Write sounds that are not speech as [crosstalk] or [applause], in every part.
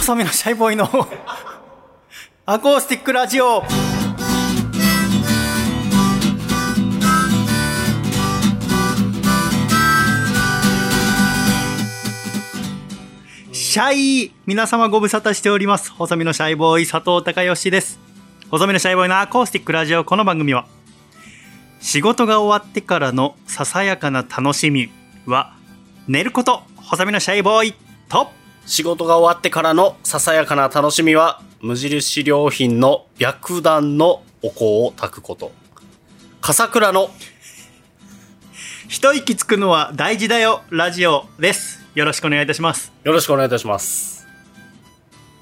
細身のシャイボーイの [laughs] アコースティックラジオ。シャイ皆様ご無沙汰しております。細身のシャイボーイ佐藤孝義です。細身のシャイボーイのアコースティックラジオこの番組は仕事が終わってからのささやかな楽しみは寝ること。細身のシャイボーイと仕事が終わってからのささやかな楽しみは、無印良品の白檀のお香を炊くこと。笠倉の [laughs] 一息つくのは大事だよラジオですよろしくお願いいたしますよろしくお願いいたします。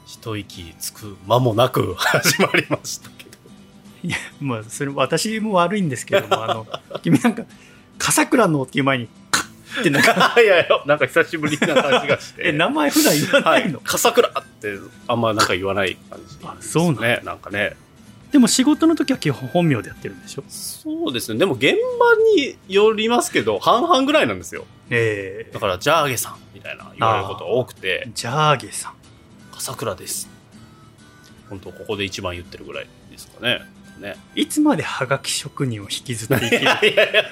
一息つく間もなく [laughs] 始まりましたけど。いやまあそれ私も悪いんですけどもあの [laughs] 君なんか「笠倉の」っていう前に「カッ」ってなんか [laughs] いやいや、なんか久しぶりな感じがして。[laughs] え名前普段言わはないの、い。笠倉ってあんまなんか言わない感じ、あそうね。なんかね。でも仕事の時は基本本名でやってるんでしょ？そうですね。でも現場によりますけど、半々ぐらいなんですよ。ええだから、ジャーゲさんみたいな言われることが多くて、ジャーゲさん笠倉です。本当ここで一番言ってるぐらいですかね。ね。いつまでハガキ職人を引きずっていける？[laughs] いやいや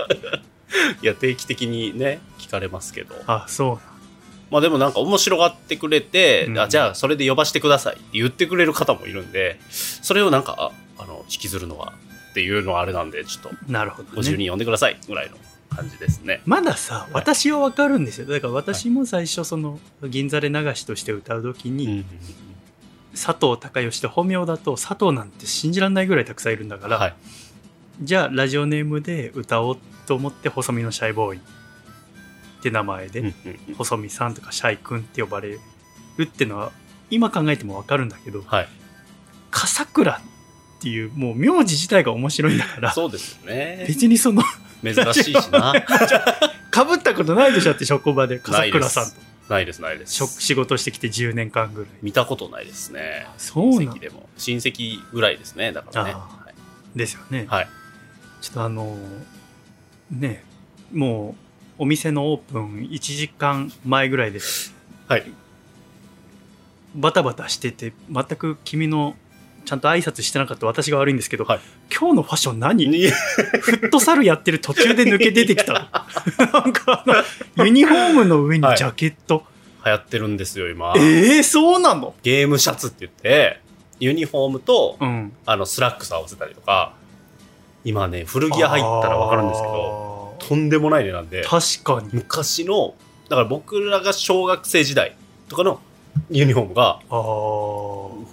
[laughs] いや。定期的にね、聞かれますけど。あそうまあでもなんか面白がってくれて、うんあじゃあそれで呼ばしてくださいって言ってくれる方もいるんで、それをなんか、ああの、引きずるのはっていうのはあれなんで、ちょっとなるほど、50ね、人呼んでくださいぐらいの感じですね。まださ私は分かるんですよだから私も最初その銀座で流しとして歌う時に、うん佐藤孝義って本名だと佐藤なんて信じられないぐらいたくさんいるんだから、はい。じゃあラジオネームで歌おうと思って細身のシャイボーイって名前で、うんうんうん細身さんとかシャイ君って呼ばれるってのは今考えても分かるんだけどはい。笠倉っていうもう名字自体が面白いんだからそうですよね。別にその珍しいしな。[laughs] かぶったことないでしょって職場で笠倉さんとないです、ないです。職仕事してきて10年間ぐらい見たことないですね。そうなの親戚でも。親戚ぐらいですね、だからね。あはいですよね、はい。ちょっとあのねもうお店のオープン1時間前ぐらいではい。バタバタしてて全く君のちゃんと挨拶してなかった私が悪いんですけど、はい。今日のファッション何？にフットサルやってる途中で抜け出てきた。[laughs] なんかユニフォームの上にジャケット、流行ってるんですよ、今。ええそうなの？ゲームシャツって言って、ユニフォームと、うん。あの、スラックス合わせたりとか、今ね、古着屋行ったらわかるんですけど、とんでもない値段で、確かに。昔の、だから僕らが小学生時代とかのユニフォームが、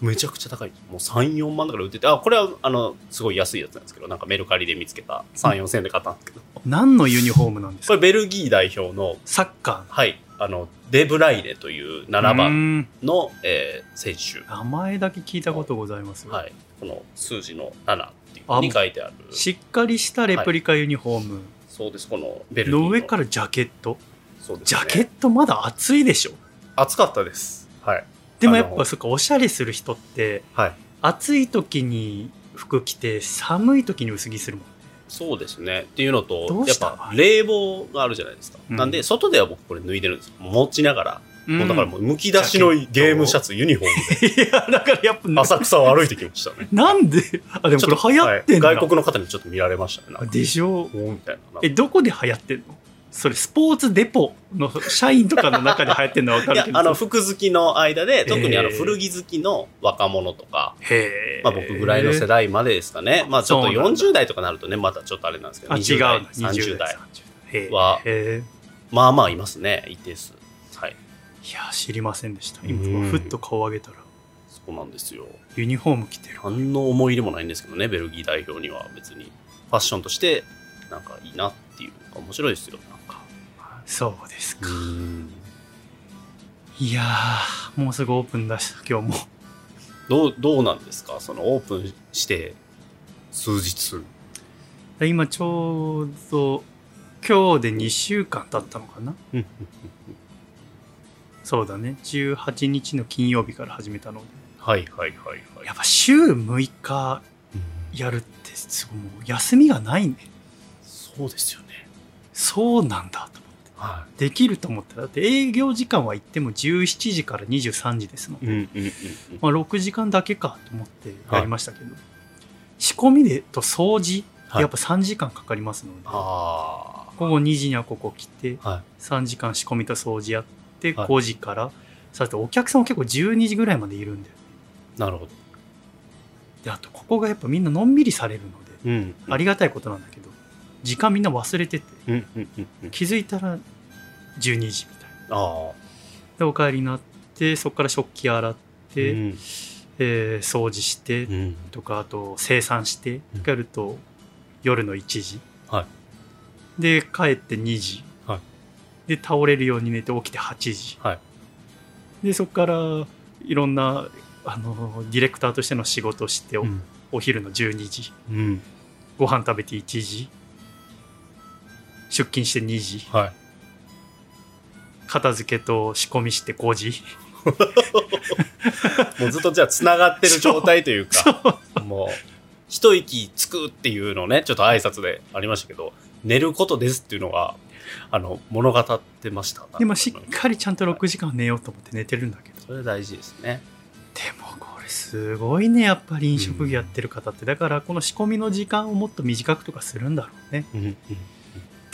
めちゃくちゃ高い。もう3、4万だから売ってて、あ、これは、あの、すごい安いやつなんですけど、なんかメルカリで見つけた。3、4千円で買ったんですけど、何のユニフォームなんですか？これベルギー代表の、サッカはい、あの、デブライネというー7うー番ん。の、えー選手。名前だけ聞いたことございます、はい。この数字の7っていうのに書いてある。しっかりしたレプリカユニフォームそうです、このベルギーの。の上からジャケットそうです、ジね。ャケットまだ暑いでしょ？暑かったです。はい。でもやっぱそっかおしゃれする人ってはい。暑い時に服着て寒い時に薄着するもんそうですね。っていうのどと、やっぱ冷房があるじゃないですか。うんなんで、外では僕これ脱いでるんですよ。持ちながら。もうだからもううむき出しのゲームシャツ、ユニフォームいやだからやっぱで浅草を歩いてきましたね。なんで？あでもこれ流行ってんだ、はい外国の方にちょっと見られましたね。でしょ。おーみたいな。えどこで流行ってんの？それスポーツデポの社員とかの中で流行ってんのは分かいるけ、ど。やあの、服好きの間で、特にあの、古着好きの若者とか、まあ僕ぐらいの世代までですかね。まあちょっとそうなんだ。40代とかなるとね、またちょっとあれなんですけど、あ違う。20代、な30代。30代はまあまあいますね、一定数。はい。いや知りませんでしたうん今ふっと顔上げたらそうなんですよ。ユニフォーム着てる何の思い入れもないんですけどね、ベルギー代表には別に。ファッションとして、なんかいいなっていうか、面白いですよ、なんか。そうですかうん。いやーもうすぐオープンだし今日もどう、どうなんですか？そのオープンして、数日。今ちょうど今日で2週間経ったのかな？うんそうだね18日の金曜日から始めたのではいはいはいはい。やっぱ週6日やるってすごいもう休みがないねそうですよね。そうなんだと思ってはできると思ったらだって営業時間は行っても17時から23時ですもん、い。うんうんうんうん。まあ、6時間だけかと思ってやりましたけど、仕込みでと掃除やっぱ3時間かかりますので、あ午後2時にはここ来てあ。はい。3時間仕込みと掃除やってはい5時から、さてお客さんも結構12時ぐらいまでいるんでなるほど。であとここがやっぱみんなのんびりされるので、うん。ありがたいことなんだけど時間みんな忘れててうんうんうんうん。気づいたら12時みたいなああ。でお帰りになってそこから食器洗って、うんえー掃除してうん。とかあと生産してうんやると夜の1時、はいで帰って2時、はいで倒れるように寝て起きて8時、はい。でそこからいろんなあのディレクターとしての仕事をしてお,、うん。お昼の12時。うん。ご飯食べて1時。出勤して2時。はい。片付けと仕込みして5時。[laughs] もうずっとじゃあ繋がってる状態というか、[laughs] もう、一息つくっていうのをね、ちょっと挨拶でありましたけど、寝ることですっていうのが、あの、物語ってました。でもしっかりちゃんと6時間寝ようと思って寝てるんだけどそれ大事ですね。でもこれすごいねやっぱり飲食業やってる方ってだからこの仕込みの時間をもっと短くとかするんだろうねうん。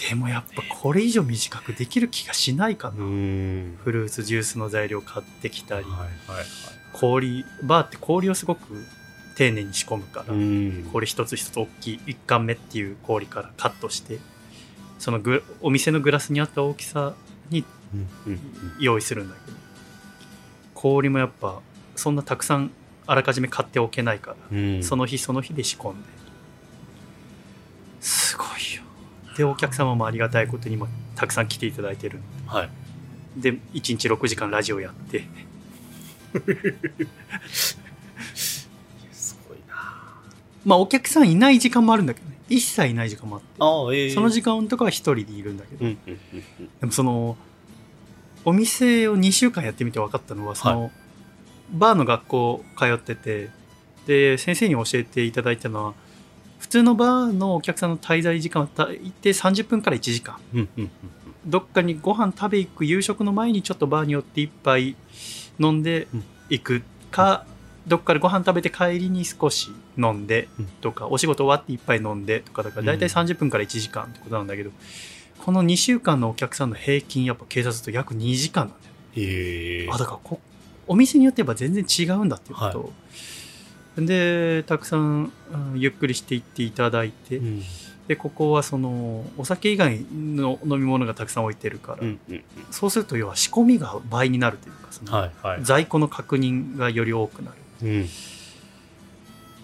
でもやっぱこれ以上短くできる気がしないかな、うん。フルーツジュースの材料買ってきたり、はいはい氷バーって氷をすごく丁寧に仕込むから、はい。うん。氷一つ一つ大きい1貫目っていう氷からカットしてそのグお店のグラスに合った大きさに用意するんだけど。氷もやっぱそんなたくさんあらかじめ買っておけないから、うん。その日その日で仕込んで。すごいよ。でお客様もありがたいことにもたくさん来ていただいてる。はい。で1日6時間ラジオやって。[laughs] すごいな。まあお客さんいない時間もあるんだけどね一切いない時間もあってああ、ええ。その時間とかは一人でいるんだけど、うんうんうんでもそのお店を2週間やってみて分かったのはその、バーの学校通っててで先生に教えていただいたのは普通のバーのお客さんの滞在時間は大抵30分から1時間。うん。うんうんうん。どっかにご飯食べ行く夕食の前にちょっとバーに寄って一杯飲んでうん。行くか、どっかでご飯食べて帰りに少し飲んでうん。とか、お仕事終わって一杯飲んでとかだから大体30分から1時間ってことなんだけど、この2週間のお客さんの平均やっぱ計算すると約2時間なんだよ、へえ。あだからこお店によってやっぱ全然違うんだっていうこと、でたくさん、うんゆっくりしていっていただいて、うん。でここはそのお酒以外の飲み物がたくさん置いてるから、うんうんそうすると要は仕込みが倍になるというかそうん。のはいはい。在庫の確認がより多くなるうん。っ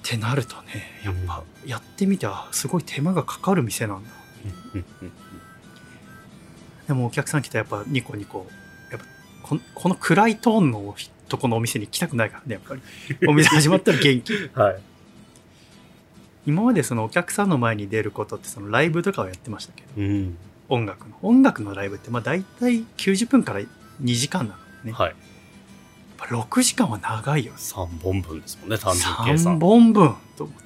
てなるとねやっぱやってみてはすごい手間がかかる店なんだでもお客さん来たらやっぱニコニコやっぱここの暗いトーンのとこのお店に来たくないからねやっぱり [laughs] お店始まったら元気はい。今までそのお客さんの前に出ることってそのライブとかをやってましたけどうん。音楽の音楽のライブってまあ大体90分から2時間なのね、はい。やっぱ6時間は長いよね3本分ですもんね、単純計算。3本分と思っ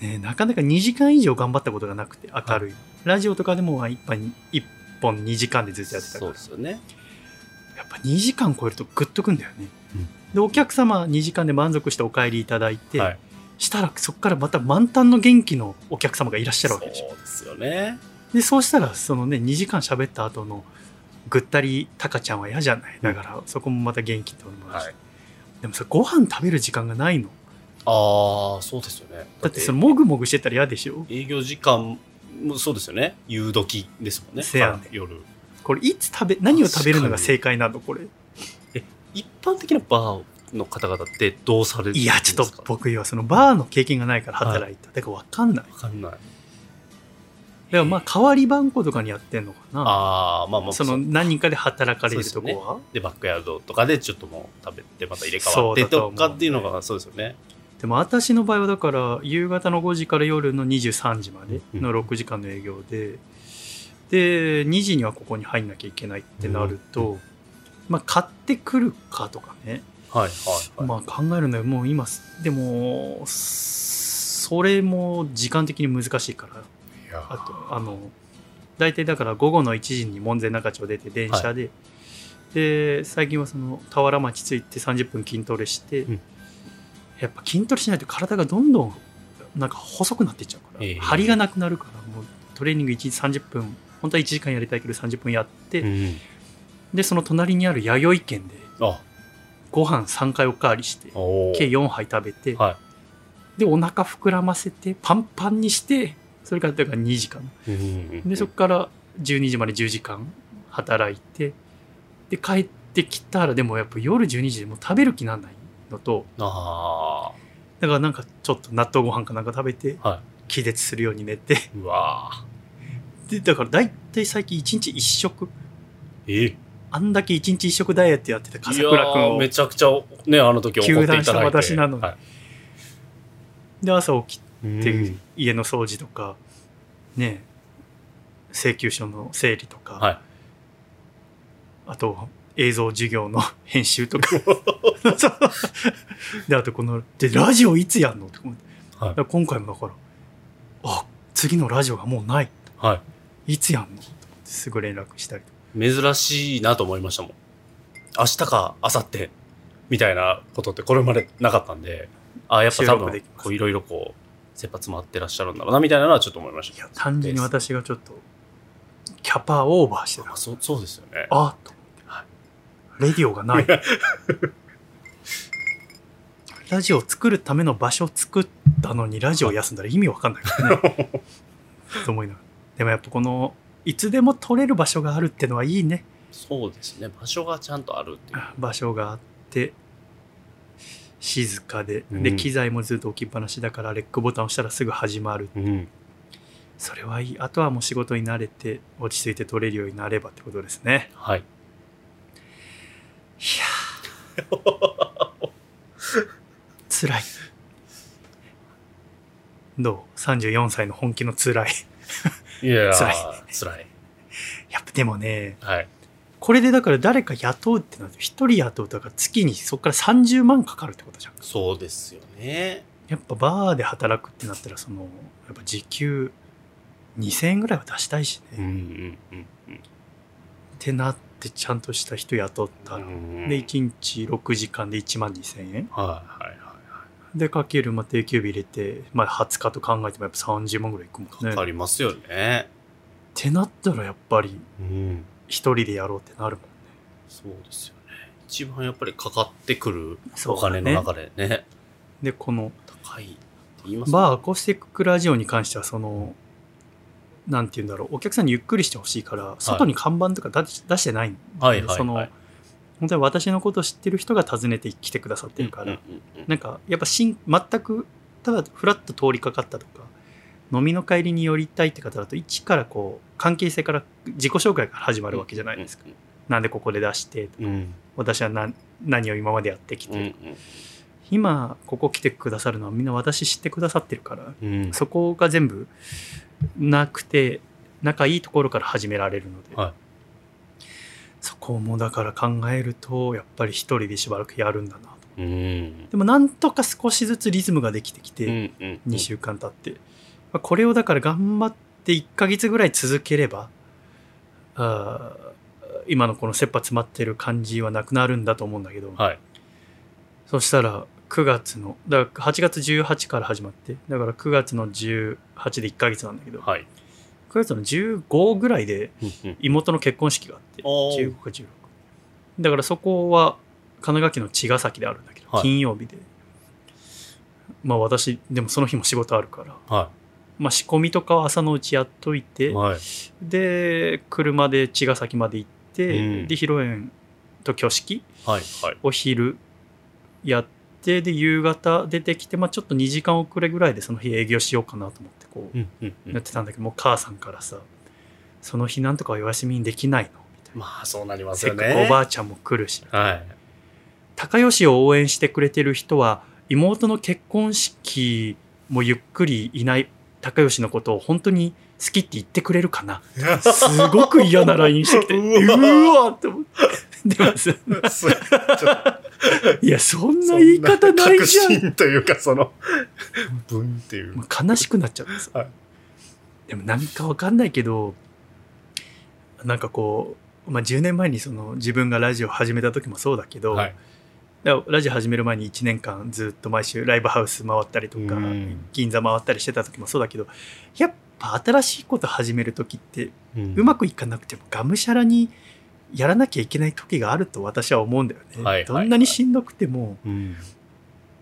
てねなかなか2時間以上頑張ったことがなくて明るい、ラジオとかでも1本 ,1 本2時間でずっとやってたかそうらですよね。やっぱ2時間超えるとグッとくんだよね、うんでお客様2時間で満足してお帰りいただいて、はい。したらそこからまた満タンの元気のお客様がいらっしゃるわけでしょそうですよね。でそうしたらそのね2時間喋った後のぐったりタカちゃんは嫌じゃない？だからそこもまた元気ってもらうし、はい。でもそれご飯食べる時間がないの。ああ、そうですよね。だってそのもぐもぐしてたら嫌でしょ？営業時間もそうですよね。夕時ですもんね。せやねん。夜。これいつ食べ何を食べるのが正解なの？これ。一般的なバーの方々ってどうされるんですか？いやちょっと僕はそのバーの経験がないから働いた、だから分かんない。わかんない。でもまあ代わり番号とかにやってんのかな。ああ、まあまあ、その何人かで働かれるとこは、で、バックヤードとかでちょっともう食べてまた入れ替わそうってだとかっていうのがそうで。すよね。でも私の場合はだから夕方の5時から夜の23時までの6時間の営業で、で2時にはここに入んなきゃいけないってなると、まあ買ってくるかとかね、はいはいはい。まあ考えるのよ。もう今でもそれも時間的に難しいからいや。あとあの大体だから午後の1時に門前仲町出て電車で、で最近はその田原町着いて30分筋トレして、うん。やっぱ筋トレしないと体がどんどんなんか細くなっていっちゃうから、ええ。張りがなくなるからもうトレーニング1日30分本当は1時間やりたいけど30分やって、うん。でその隣にある弥生軒であ、ご飯3回おかわりして計4杯食べて、はでお腹膨らませてパンパンにしてそれからだから2時間。でそこから12時まで10時間働いてで帰ってきたらでもやっぱ夜12時でもう食べる気なんないのとあだからなんかちょっと納豆ご飯かなんか食べてあ。は気絶するように寝て。い。うわー。でだから大体最近1日1食。え？あんだけ1日1食ダイエットやってた笠倉君をーめちゃくちゃね、あの時怒っていただいて。糾弾した私なのに。はで朝起きいてうん。家の掃除とかね請求書の整理とか、はい。あと映像授業の編集とか。[laughs] であとこのでラジオいつやんのって思って、はい。今回もだからあ次のラジオがもうない。はい。いつやんのすぐ連絡したりとか。珍しいなと思いましたもん。明日か明後日みたいなことってこれまでなかったんで、あやっぱ多分こういろいろこう、切羽詰まってらっしゃるんだろうなみたいなのはちょっと思いました。いや単純に私がちょっとキャパオーバーしてた。あそうそうですよね。あと。はレディオがない。[laughs] ラジオを作るための場所を作ったのにラジオを休んだら意味わかんないからね。[laughs] と思いながら。でもやっぱこのいつでも撮れる場所があるってのはいいね。そうですね。場所がちゃんとあるっていう。場所があって静かで、うんで機材もずっと置きっぱなしだからレックボタンを押したらすぐ始まるうん。それはいいあとはもう仕事に慣れて落ち着いて撮れるようになればってことですねはい。いやー [laughs] 辛いどう ?34 歳の本気の辛いいやー [laughs] 辛い辛い。やっぱでもねはい。これでだから誰か雇うってなると1人雇うとだから月にそこから30万かかるってことじゃんそうですよね。やっぱバーで働くってなったらそのやっぱ時給2000円ぐらいは出したいしね、うんっうんうんてなってちゃんとした人雇ったら、うん。で1日6時間で1万2000円はいはいはいはでかけるまあ定休日入れて、まあ、20日と考えてもやっぱ30万ぐらいいくもんい。ね。かかっりますよね。てなったらやっぱりうん。一人でやろうってなるもんね。そうですよね。一番やっぱりかかってくるお金の中でね。でこの高いバーアコースティックラジオに関してはそのなんて言うんだろうお客さんにゆっくりしてほしいから外に看板とか出し出してないんではいはいはい。その本当に私のことを知ってる人が訪ねてきてくださってるから、なんかやっぱ新全くただフラッと通りかかったとか飲みの帰りに寄りたいって方だと一からこう関係性から自己紹介から始まるわけじゃないですか、。なんでここで出してうんうん。私は何何を今までやってきて、うん今ここ来てくださるのはみんな私知ってくださってるからうん。うん。そこが全部なくて仲いいところから始められるので、はい。そこもだから考えるとやっぱり一人でしばらくやるんだなと。うん。でもなんとか少しずつリズムができてきて、うんうん2週間経って、まあこれをだから頑張って1ヶ月ぐらい続ければあー今のこの切羽詰まってる感じはなくなるんだと思うんだけど、はい。そしたら9月のだから8月18から始まってだから9月の18で1ヶ月なんだけど、はい。9月の15ぐらいで妹の結婚式があっておー。15か16だからそこは神奈川県の茅ヶ崎であるんだけど、はい。金曜日で。まあ私でもその日も仕事あるから。はまあ、仕込みとかは朝のうちやっといて、い。はい。で車で茅ヶ崎まで行って、うんで披露宴と挙式はい。はい。お昼やってで夕方出てきて、まあ、ちょっと2時間遅れぐらいでその日営業しようかなと思ってこうんうんううんやってたんだけどもう母さんからさ「その日なんとかお休みにできないの?」みたいな。まあ、そうなりますせっかよね。くおばあちゃんも来るしはい。高吉を応援してくれてる人は妹の結婚式もゆっくりいない高吉のことを本当に好きって言ってくれるかな？[laughs] すごく嫌な LINE してきてううわって思って。でもさすいやそんな言い方ないじゃん。というか、その、ブンっていう。悲しくなっちゃってさ、はい。でもなんかわかんないけどなんかこう、まあ、10年前にその自分がラジオ始めた時もそうだけど、はい。ラジオ始める前に1年間ずっと毎週ライブハウス回ったりとか、うん銀座回ったりしてた時もそうだけどやっぱ新しいこと始める時ってうんうまくいかなくてもがむしゃらにやらなきゃいけない時があると私は思うんだよね。はいはいどんなにしんどくてもうん。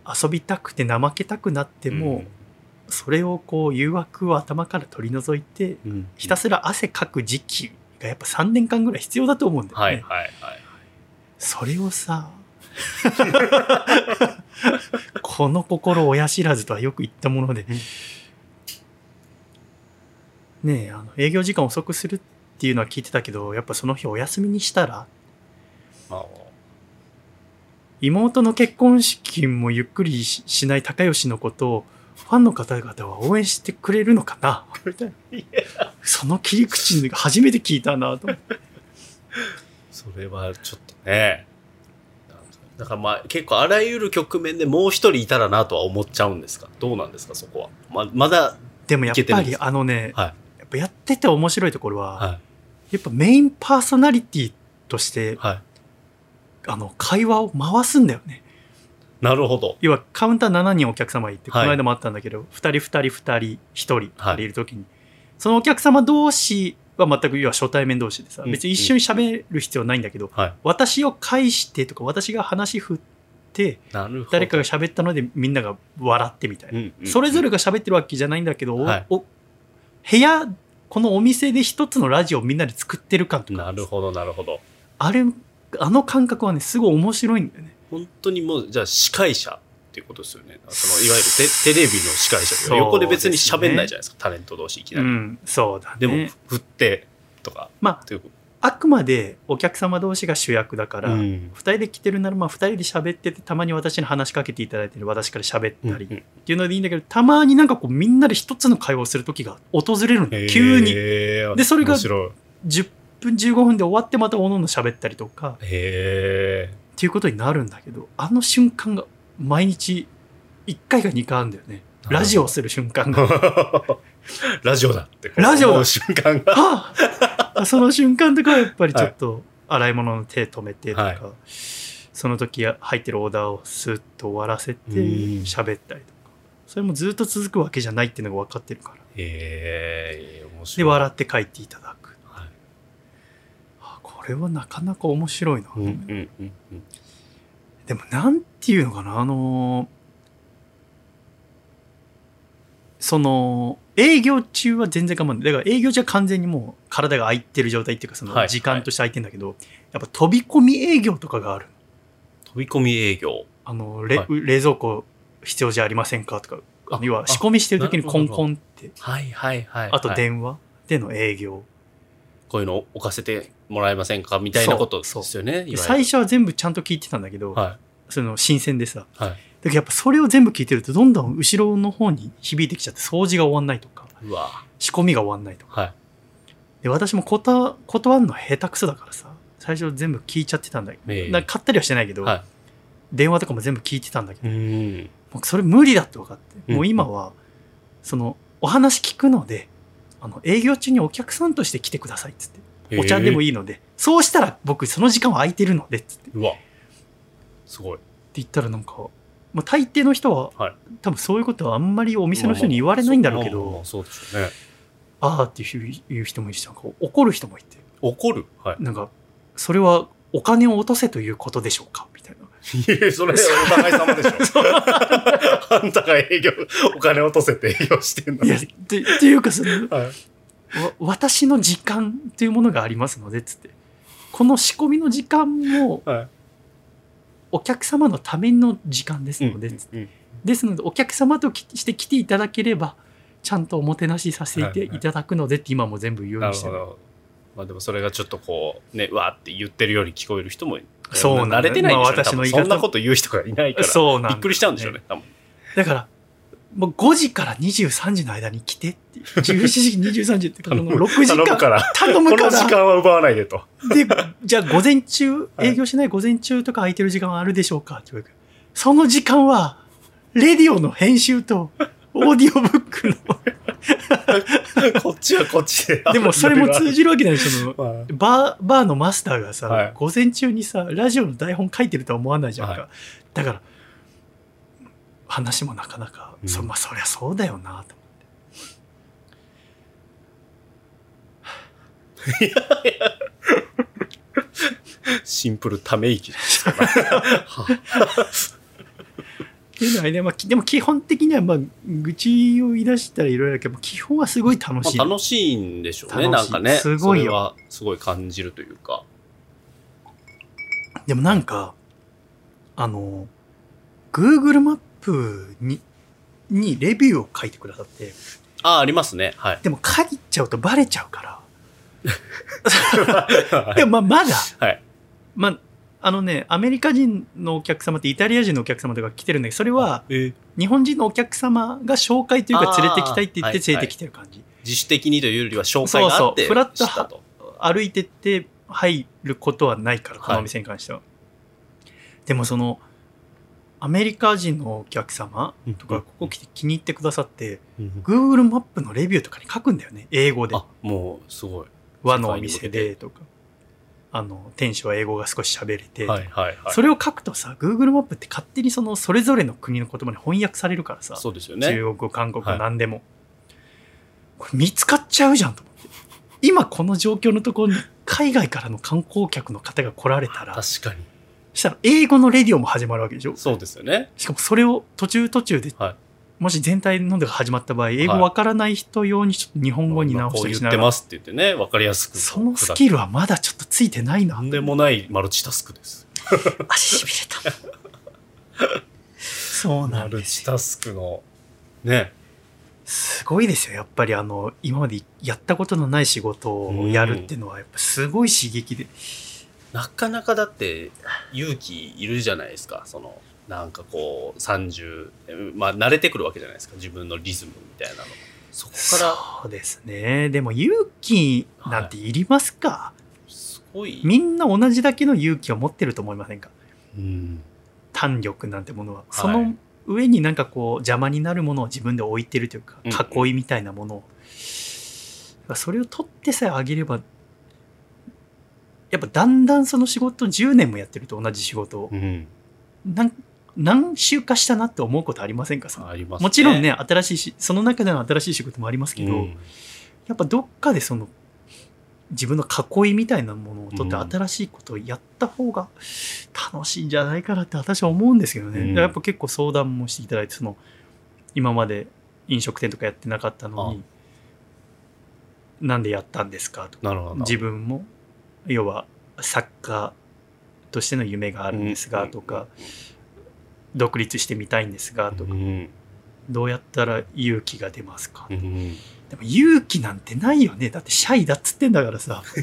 遊びたくて怠けたくなっても、それをこう誘惑を頭から取り除いてひたすら汗かく時期がやっぱ3年間ぐらい必要だと思うんだよね。はいはいはい。それをさこの心親知らずとはよく言ったもので。ねえあの営業時間遅くするっていうのは聞いてたけどやっぱその日お休みにしたら？あ妹の結婚式もゆっくりししない高吉のことをファンの方々は応援してくれるのかな？みたいなその切り口初めて聞いたなと思って。それはちょっとね。だからまあ結構あらゆる局面でもう一人いたらなとは思っちゃうんですか？どうなんですか？そこは。ままだ、でもやっぱりあのね、はいやっぱやってて面白いところは、はやっぱメインパーソナリティとしてい。はい。あの会話を回すんだよねなるほど。要はカウンター7人お客様いて、はいこの間もあったんだけど2人2人2人1人はいいる時に、そのお客様同士は全く要は初対面同士でさうん別に一緒に喋る必要ないんだけど、はい。私を介してとか私が話振って。誰かが喋ったのでみんなが笑ってみたいな、うんうんそれぞれが喋ってるわけじゃないんだけど、おはいお部屋このお店で一つのラジオをみんなで作ってる感とかなるほど、なるほど。あれあの感覚はねすごい面白いんだよね本当にもう、じゃあ司会者っていうことですよね。そのいわゆるテテレビの司会者横で別に喋んないじゃないですか。タレント同士いきなり。うんそうだねでも、振ってとか。まああくまでお客様同士が主役だから、と。2ん。人で来てるならまあ2人で喋っててたまに私に話しかけていただいてる私から喋ったり、うんっていうのでいいんだけどたまになんかこうみんなで一つの会話をする時が訪れるの急にでそれが面白い。10分15分で終わってまたおのおの喋ったりとかへっていうことになるんだけどあの瞬間が毎日1回か2回あるんだよね。ラジオをする瞬間が。ー [laughs] ラジオだって。ラジオ。だ思う瞬間が。はあその瞬間とかはやっぱりちょっと洗い物の手止めてとか、はい。その時入ってるオーダーをスッと終わらせてうん。喋ったりとか。それもずっと続くわけじゃないっていうのが分かってるから。へえ、面で白い。笑って帰っていただく。はい。あこれはなかなか面白いな、うんうんうんうん。でもなんていうのかなあのーその営業中は全然我慢ない。だから営業中は完全にもう体が空いてる状態っていうかそのはい時間として空いてるんだけど、やっぱ飛び込み営業とかがある飛び込み営業。あの、れはい。冷蔵庫必要じゃありませんか？とかあ要は仕込みしてる時にコンコンって。はいはいはい。あとはい電話での営業、こういうの置かせてもらえませんか？みたいなことですよね。最初は全部ちゃんと聞いてたんだけど、はその新鮮でさい。はい。だけどやっぱそれを全部聞いてるとどんどん後ろの方に響いてきちゃって掃除が終わんないとか仕込みが終わんないとか。はい。で私も断断るの下手くそだからさ最初全部聞いちゃってたんだけど、ええ。なんか買ったりはしてないけど、は電話とかも全部聞いてたんだけど、それ無理だって分かって、うん。もう今はそのお話聞くのであの営業中にお客さんとして来てくださいっつってお茶でもいい。ので、そうしたら僕その時間は空いてるのでっつってってうわすごい。言ったらなんか、まあ、大抵の人は、はい多分そういうことはあんまりお店の人に言われないんだろうけど、まあそうでしょうね。ああっていう人もいるし怒る人もいて怒る？はい。なんかそれはお金を落とせということでしょうか？みたいないや、それお互い様でしょ。[laughs] [laughs] あんたが営業、お金落とせて営業してんのに。いやってっていうかそのはい。わ私の時間というものがありますのでつってこの仕込みの時間もはい。お客様のための時間ですので、つってうんですのでお客様ときして来ていただければちゃんとおもてなしさせていただくのでって今も全部言うようなにしてるるほど。まあでもそれがちょっとこう、ね、うわーって言ってるように聞こえる人も、そう慣れてないんでしょうね。まあ私のそんなこと言う人がいないから。そうびっくりしちゃうんでしょうね。多分だからもう5時から23時の間に来てっていう。17時23時ってこの6時間。頼むから。頼むから。この時間は奪わないでと。でじゃあ午前中はい。営業しない午前中とか空いてる時間はあるでしょうかって言われるその時間はレディオの編集とオーディオブックの。[laughs] こっちはこっちで。でもそれも通じるわけないでのはい。バー、バーのマスターがさ、はい。午前中にさ、ラジオの台本書いてるとは思わないじゃんか。はい。だから、話もなかなか、うんそまあそりゃそうだよなとシンプルため息です。っていうのはね、まあ、き [laughs] でも基本的には、まあ、愚痴を言い出したらいろいろけど、基本はすごい楽しい。まあ楽しいんでしょうね、なんかね。すごいはすごい感じるというか。でもなんか、あの、Google マップに、にレビューを書いてくださって、あ、ありますね。はい。でも書いちゃうとバレちゃうから。[laughs] でもまあまだ、はい。まあ、あのね、アメリカ人のお客様ってイタリア人のお客様とか来てるんだけど、それはえ日本人のお客様が紹介というか連れてきたいって言ってはい連れてきてる感じ。自主的にというよりは紹介があってそうそうフラッと。歩いてって入ることはないから、このはいお店に関しては。でもその、アメリカ人のお客様とか、ここ来て気に入ってくださって、うん、Google マップのレビューとかに書くんだよね。英語で。あ、もう、すごい。和のお店でとか。あの、店主は英語が少し喋れて。はいはいはい。それを書くとさ、Google マップって勝手にその、それぞれの国の言葉に翻訳されるからさ。そうですよね。中国語、韓国何でも。これ見つかっちゃうじゃんと思って。今この状況のところに海外からの観光客の方が来られたら、確かに。そしたら英語のレディオも始まるわけでしょ？そうですよね。しかもそれを途中途中で、はいもし全体のでが始まった場合、英語わからない人用にちょっと日本語に直したりしながら、ってますって言ってね、わかりやすく。そのスキルはまだちょっとついてないなとん。でもないマルチタスクです。足しびれた。[laughs] そうなマルんですよ。チタスクの、ね。すごいですよ。やっぱりあの、今までやったことのない仕事をやるっていうのは、やっぱすごい刺激で。なかなかだって勇気いるじゃないですか。その、なんかこう、30、まあ慣れてくるわけじゃないですか。自分のリズムみたいなの。そこから、そうですね。でも勇気なんていりますか、すごい。みんな同じだけの勇気を持ってると思いませんか？うん。胆力なんてものは。いその上になんかこう邪魔になるものを自分で置いてるというか、うん囲いみたいなものを。それを取ってさえあげれば、やっぱだんだんその仕事10年もやってると同じ仕事を、うん。なん何週かしたなって思うことありませんか？ありますね。もちろんね、新しいし、その中での新しい仕事もありますけど、うんやっぱどっかでその自分の囲いみたいなものを取ってうん新しいことをやった方が楽しいんじゃないかなって私は思うんですけどね。うんやっぱ結構相談もしていただいて、その今まで飲食店とかやってなかったのに、なんでやったんですかとか、なるほど。自分も要は作家としての夢があるんですがとか、独立してみたいんですがとか、うん。どうやったら勇気が出ますか？うん。でも勇気なんてないよね。だってシャイだっつってんだからさ。[laughs]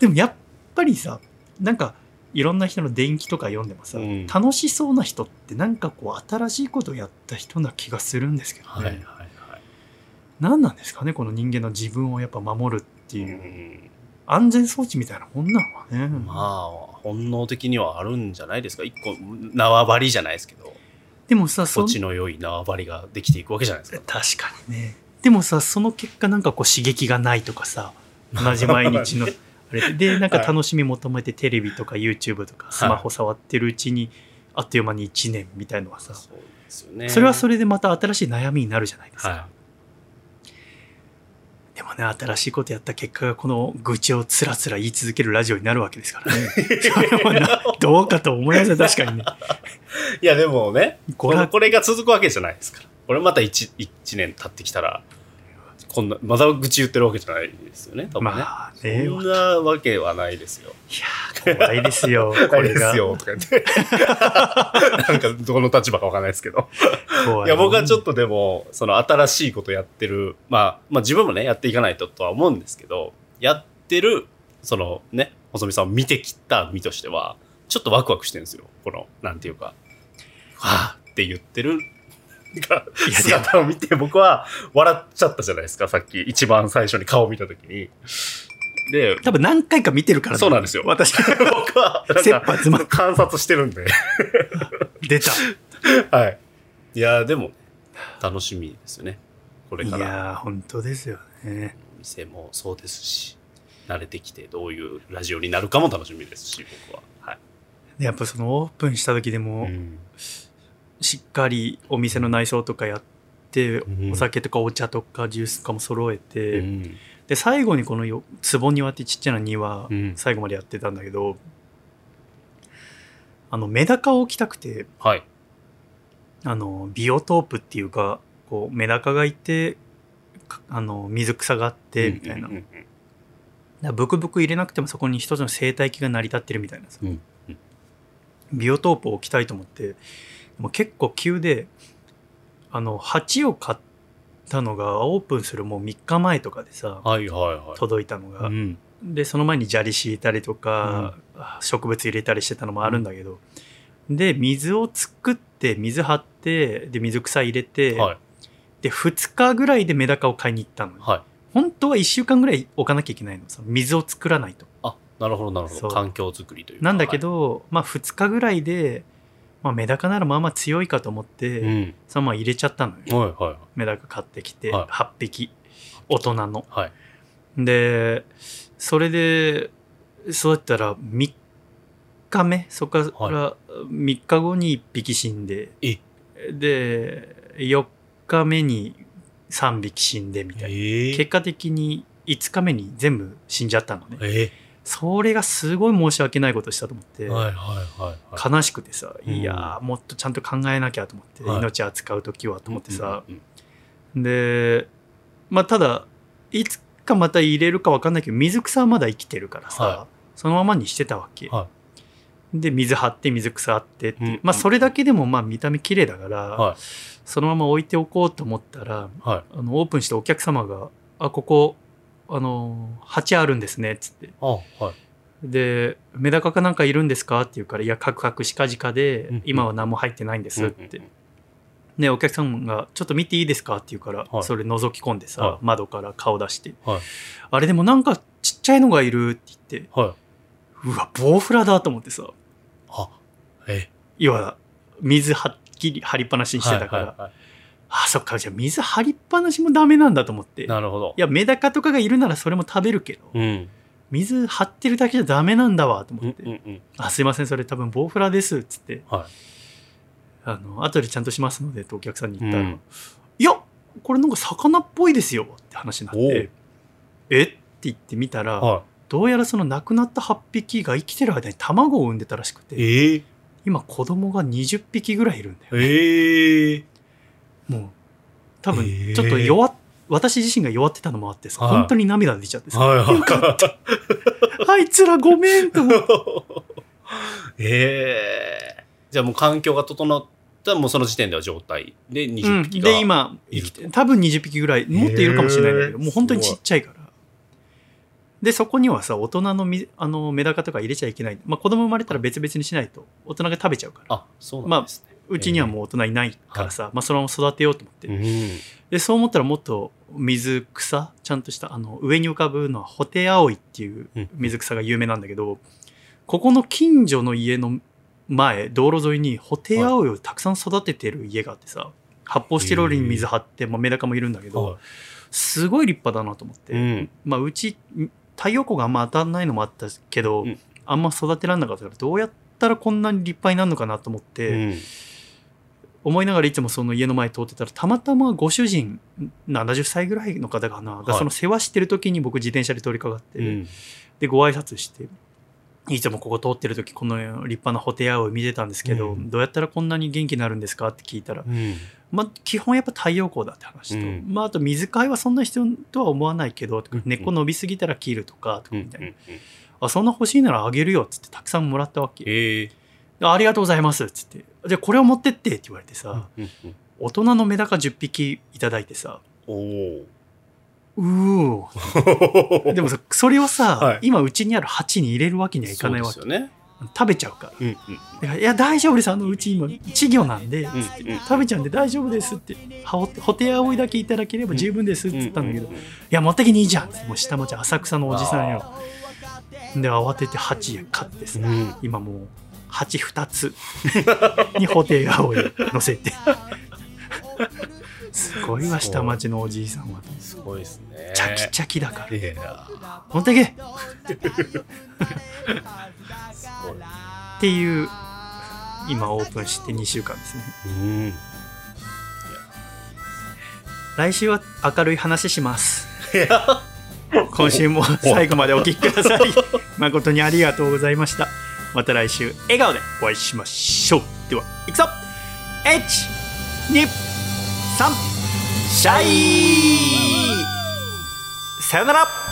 でもやっぱりさ、なんかいろんな人の伝記とか読んでもさ、うん楽しそうな人ってなんかこう新しいことをやった人な気がするんですけどね。はいはいはい。何なんですかねこの人間の自分をやっぱ守るってういう、ん安全装置みたいなもんなのかね。まあ、本能的にはあるんじゃないですか。一個、縄張りじゃないですけど、でもさ、そ土地の良い縄張りができていくわけじゃないですか。確かにね。でもさ、その結果なんかこう刺激がないとかさ、同じ毎日の、[laughs] あれで、でなんか楽しみ求めてテレビとか YouTube とかスマホ触ってるうちに、あっという間に1年みたいのはさ。それはそれでまた新しい悩みになるじゃないですか。はでもね、新しいことやった結果がこの愚痴をつらつら言い続けるラジオになるわけですからね。どうかと思いますよ、確かにね。い。いや、でもね、これが続くわけじゃないですから。これまた 1, 一年経ってきたら、こんな、まだ愚痴言ってるわけじゃないですよね、多分ね。まあね、そんなわけはないですよ。いやー、怖いですよ、[laughs] これが。とか言って。[laughs] なんか、どの立場かわかんないですけど。怖いや、僕はちょっと。とでも、その新しいことやってる、まあ、まあ自分もね、やっていかないととは思うんですけど、やってる、そのね、細見さんを見てきた身としては、ちょっとワクワクしてるんですよ。この、なんていうか、はぁって言ってる、がいや姿を見て、僕は笑っちゃったじゃないですか、さっき。一番最初に顔を見たときに。で、多分何回か見てるから、そうなんですよ私、[laughs] 僕は、切か羽詰まっ観察してるんで。出た。[laughs] はい。いや、でも、楽しみですよね。これから。いやー本当ですよね店もそうですし、慣れてきてどういうラジオになるかも楽しみですし、僕は。はい。でやっぱそのオープンした時でも、うんしっかりお店の内装とかやって、うん。お酒とかお茶とかジュースとかも揃えて、うん。で最後にこのよ壺庭ってちっちゃな庭、うん。最後までやってたんだけどあのメダカを置きたくてはい。あのビオトープっていうかこうメダカがいてかあの水草があってみたいな、うん。ブクブク入れなくてもそこに一つの生態系が成り立ってるみたいなさ、うん。うん。ビオトープを置きたいと思ってでも結構急であの鉢を買ったのがオープンするもう3日前とかでさはいはいはい。届いたのが、うんでその前に砂利敷いたりとか、植物入れたりしてたのもあるんだけど、で水を作って水張ってで水草入れて、はい。で2日ぐらいでメダカを買いに行ったのよはい。本当は1週間ぐらい置かなきゃいけないのその水を作らないとあ、なるほどなるほど。環境づくりというか。なんだけど、まあ2日ぐらいで、まあ、メダカならまあまあ強いかと思って、はい、うん。そのまま入れちゃったのよ。はいはいメダカ買ってきて、はい。8匹。大人の。はい。でそれでそうやったら3日目？そこから3日後に1匹死んで、え？で4日目に3匹死んでみたいな、ええ。結果的に5日目に全部死んじゃったのね。えそれがすごい申し訳ないことしたと思って、えはいはいはいはい。悲しくてさ、うん。いやーもっとちゃんと考えなきゃと思って、はい。命扱う時はと思ってさ、うんうんでまあただいつかまた入れるか分かんないけど水草はまだ生きてるからさ、はそのままにしてたわけ、はで水張って水草あってって、うんまあそれだけでもまあ見た目綺麗だから、はい。そのまま置いておこうと思ったらはい。あのオープンしてお客様が「あここあの鉢あるんですね」っつってあ、はい。で「メダカかなんかいるんですか?」って言うから「いやカクカクしかじかで、うん今は何も入ってないんです」って、うんうんでお客様が「ちょっと見ていいですか?」って言うから、はいそれ覗き込んでさ、はい窓から顔出してはい。「あれでもなんかちっちゃいのがいる」って言ってはい。うわボウフラだと思ってさあ、え要は水はっきり張りっぱなしにしてたから、はいはいはいあそっかじゃあ水張りっぱなしもダメなんだと思って。いなるほど。やメダカとかがいるならそれも食べるけど、うん。水張ってるだけじゃダメなんだわと思って、うんうんうん。あすいませんそれ多分ボウフラですっつって。はい。あの後でちゃんとしますのでとお客さんに言ったら、うん。いやこれなんか魚っぽいですよって話になって。え？って言ってみたら、はどうやらその亡くなった8匹が生きてる間に卵を産んでたらしくい。て。ええ今子供が20匹ぐらいいるんだよええもう多分ちょっと弱っ私自身が弱ってたのもあってさ、はい。本当に涙出ちゃってさ、はいはい。[laughs] あいつらごめんと思ってええじゃあもう環境が整ったらもうその時点では状態でう20ん匹が、で今いると。多分20匹ぐらいもっといるかもしれないんだけどへーもう本当にちっちゃいから。でそこにはさ大人のみあのメダカとか入れちゃいけない、まあ、子供生まれたら別々にしないと大人が食べちゃうから。あ、そうなんですね。うちにはもう大人いないからさ、まあ、そのまま育てようと思って、うん。でそう思ったらもっと水草ちゃんとしたあの上に浮かぶのはホテアオイっていううん。水草が有名なんだけど、ここの近所の家の前道路沿いにホテアオイをたくさん育ててる家があってさ発泡スチロールに水張って、まあ、メダカもいるんだけど、はすごい立派だなと思って、うん。まあ、うち太陽光があんま当たんないのもあったけど、うん。あんま育てらんなかったからどうやったらこんなに立派になるのかなと思って、うん。思いながらいつもその家の前通ってたらたまたまご主人70歳ぐらいの方かな、がはい。その世話してる時に僕自転車で通りかかって、うん。でご挨拶していつもここ通ってる時この立派なホテイアオイ見てたんですけど、うん。どうやったらこんなに元気になるんですか？って聞いたら、うん。まあ、基本やっぱ太陽光だって話と、うん。まあ、あと水替えはそんな必要とは思わないけど、根っこ伸びすぎたら切るとかとかうん。みたいな、あそんな欲しいならあげるよっつってたくさんもらったわけ、ええ。あありがとうございますっつってじゃあこれを持ってってって言われてさ、うんうん大人のメダカ10匹いただいてさおお。うー [laughs] でもさそれをさ、はい。今うちにある鉢に入れるわけにはいかないわけ、ね。食べちゃうから。うんうん。いや大丈夫です。あのうち今稚魚なんで、うんうん。食べちゃうんで大丈夫ですって。はホテアオイだけいただければ十分ですって言ったんだけど、いううや持ってきにいいじゃんって。もう下町浅草のおじさんよ。で慌てて鉢買ってさ、うん。今もう鉢2つ。[laughs] にホテアオイ乗せて。[laughs] すごいわ下町のおじいさんは。すごいですね。チャキチャキだから。いや。持ってけ。っ。ていう今オープンして2週間ですね。うん。来週は明るい話します。今週も最後までお聞きください。[laughs] 誠にありがとうございましたまた来週笑顔でお会いしましょう。ではいくぞ。123シャイ。さよなら。